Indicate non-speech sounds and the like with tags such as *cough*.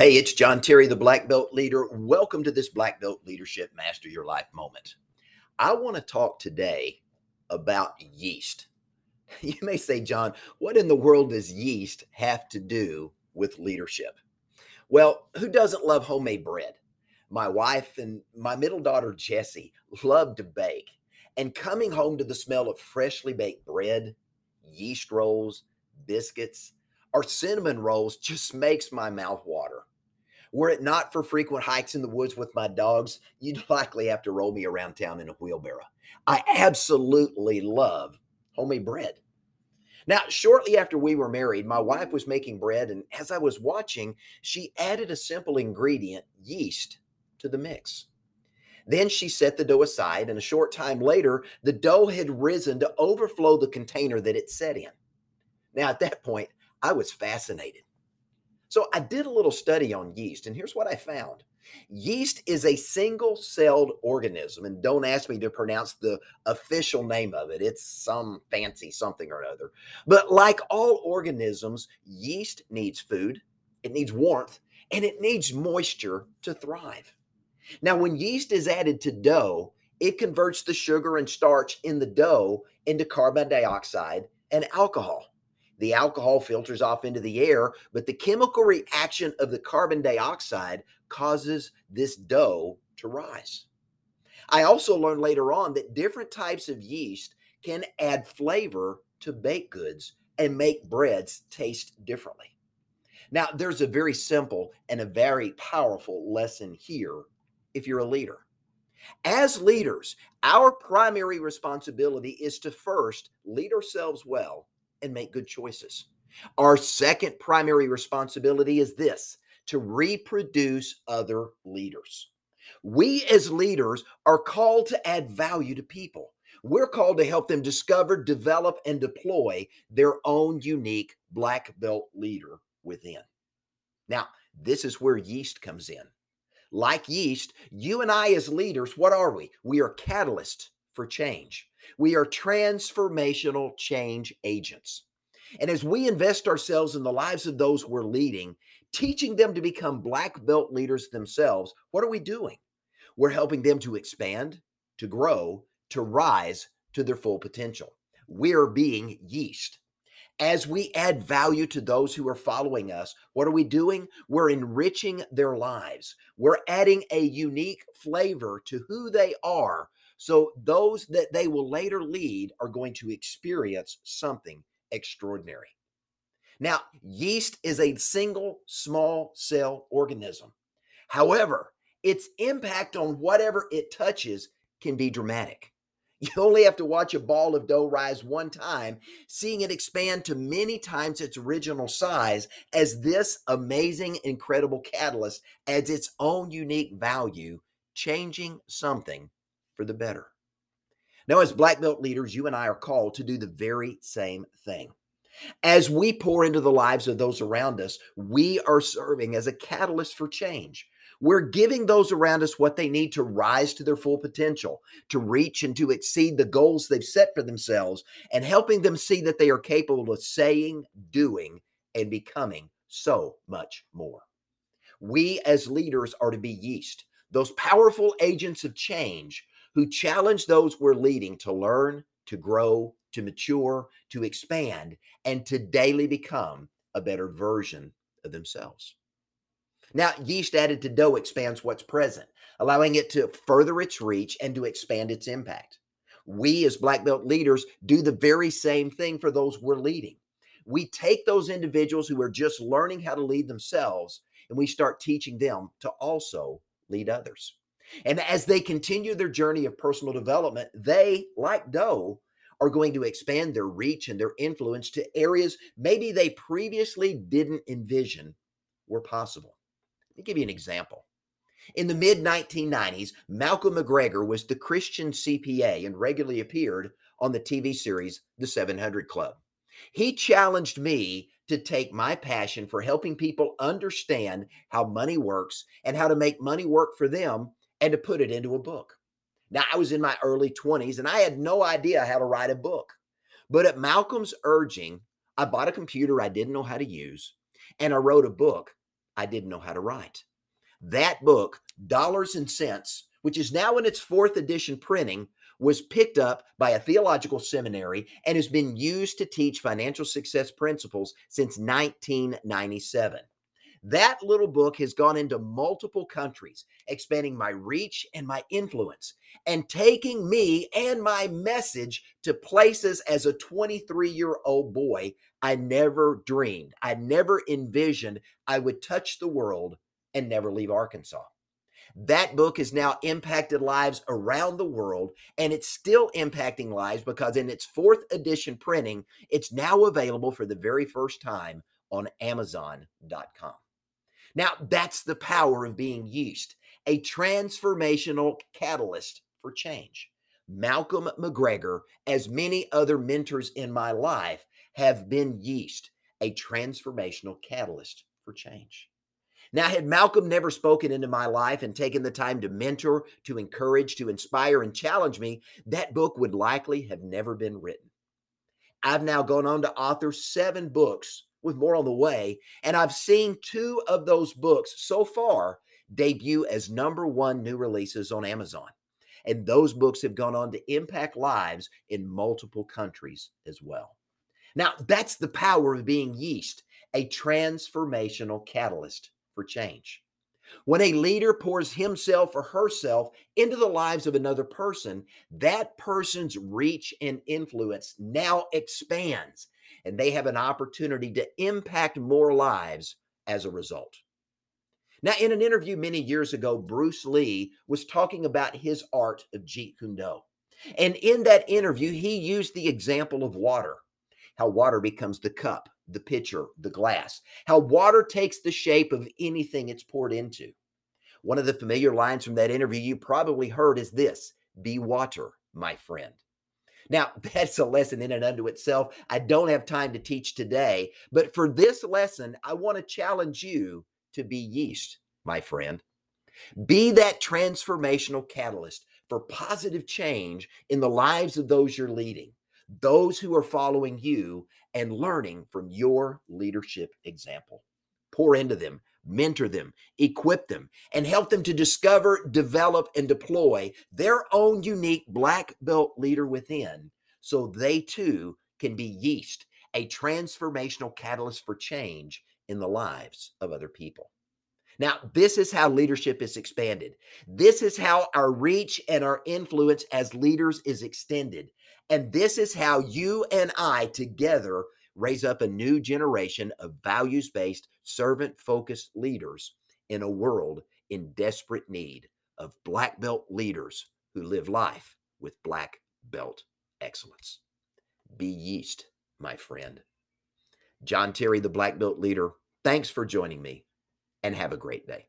Hey, it's John Terry, the Black Belt Leader. Welcome to this Black Belt Leadership Master Your Life moment. I want to talk today about yeast. *laughs* You may say, John, what in the world does yeast have to do with leadership? Well, who doesn't love homemade bread? My wife and my middle daughter, Jessie, love to bake. And coming home to the smell of freshly baked bread, yeast rolls, biscuits, or cinnamon rolls just makes my mouth water. Were it not for frequent hikes in the woods with my dogs, you'd *laughs* likely have to roll me around town in a wheelbarrow. I absolutely love homemade bread. Now, shortly after we were married, my wife was making bread, and as I was watching, she added a simple ingredient, yeast, to the mix. Then she set the dough aside, and a short time later, the dough had risen to overflow the container that it set in. Now, at that point, I was fascinated. So I did a little study on yeast, and here's what I found. Yeast is a single celled organism, and don't ask me to pronounce the official name of it. It's some fancy something or other. But like all organisms, yeast needs food, it needs warmth, and it needs moisture to thrive. Now, when yeast is added to dough, it converts the sugar and starch in the dough into carbon dioxide and alcohol. The alcohol filters off into the air, but the chemical reaction of the carbon dioxide causes this dough to rise. I also learned later on that different types of yeast can add flavor to baked goods and make breads taste differently. Now, there's a very simple and a very powerful lesson here if you're a leader. As leaders, our primary responsibility is to first lead ourselves well and make good choices. Our second primary responsibility is this to reproduce other leaders. We as leaders are called to add value to people. We're called to help them discover, develop, and deploy their own unique black belt leader within. Now, this is where yeast comes in. Like yeast, you and I, as leaders, what are we? We are catalysts for change. We are transformational change agents. And as we invest ourselves in the lives of those we're leading, teaching them to become black belt leaders themselves, what are we doing? We're helping them to expand, to grow, to rise to their full potential. We're being yeast. As we add value to those who are following us, what are we doing? We're enriching their lives. We're adding a unique flavor to who they are so those that they will later lead are going to experience something extraordinary. Now, yeast is a single small cell organism. However, its impact on whatever it touches can be dramatic. You only have to watch a ball of dough rise one time, seeing it expand to many times its original size as this amazing, incredible catalyst adds its own unique value, changing something for the better. Now, as black belt leaders, you and I are called to do the very same thing. As we pour into the lives of those around us, we are serving as a catalyst for change. We're giving those around us what they need to rise to their full potential, to reach and to exceed the goals they've set for themselves, and helping them see that they are capable of saying, doing, and becoming so much more. We as leaders are to be yeast, those powerful agents of change who challenge those we're leading to learn, to grow, to mature, to expand, and to daily become a better version of themselves. Now, yeast added to dough expands what's present, allowing it to further its reach and to expand its impact. We, as black belt leaders, do the very same thing for those we're leading. We take those individuals who are just learning how to lead themselves and we start teaching them to also lead others. And as they continue their journey of personal development, they, like dough, are going to expand their reach and their influence to areas maybe they previously didn't envision were possible. Let me give you an example. In the mid 1990s, Malcolm McGregor was the Christian CPA and regularly appeared on the TV series The 700 Club. He challenged me to take my passion for helping people understand how money works and how to make money work for them and to put it into a book. Now, I was in my early 20s and I had no idea how to write a book. But at Malcolm's urging, I bought a computer I didn't know how to use and I wrote a book I didn't know how to write. That book, Dollars and Cents, which is now in its fourth edition printing, was picked up by a theological seminary and has been used to teach financial success principles since 1997. That little book has gone into multiple countries, expanding my reach and my influence, and taking me and my message to places as a 23 year old boy I never dreamed, I never envisioned I would touch the world and never leave Arkansas. That book has now impacted lives around the world, and it's still impacting lives because in its fourth edition printing, it's now available for the very first time on Amazon.com. Now, that's the power of being yeast, a transformational catalyst for change. Malcolm McGregor, as many other mentors in my life, have been yeast, a transformational catalyst for change. Now, had Malcolm never spoken into my life and taken the time to mentor, to encourage, to inspire, and challenge me, that book would likely have never been written. I've now gone on to author seven books with more on the way, and I've seen two of those books so far debut as number one new releases on Amazon. And those books have gone on to impact lives in multiple countries as well. Now, that's the power of being yeast, a transformational catalyst for change. When a leader pours himself or herself into the lives of another person, that person's reach and influence now expands, and they have an opportunity to impact more lives as a result. Now, in an interview many years ago, Bruce Lee was talking about his art of Jeet Kune Do. And in that interview, he used the example of water how water becomes the cup, the pitcher, the glass, how water takes the shape of anything it's poured into. One of the familiar lines from that interview you probably heard is this Be water, my friend. Now, *laughs* that's a lesson in and unto itself. I don't have time to teach today, but for this lesson, I want to challenge you to be yeast, my friend. Be that transformational catalyst for positive change in the lives of those you're leading those who are following you and learning from your leadership example. Pour into them, mentor them, equip them, and help them to discover, develop, and deploy their own unique black belt leader within so they too can be yeast, a transformational catalyst for change in the lives of other people. Now, this is how leadership is expanded. This is how our reach and our influence as leaders is extended. And this is how you and I together raise up a new generation of values based, servant focused leaders in a world in desperate need of black belt leaders who live life with black belt excellence. Be yeast, my friend. John Terry, the black belt leader, thanks for joining me and have a great day.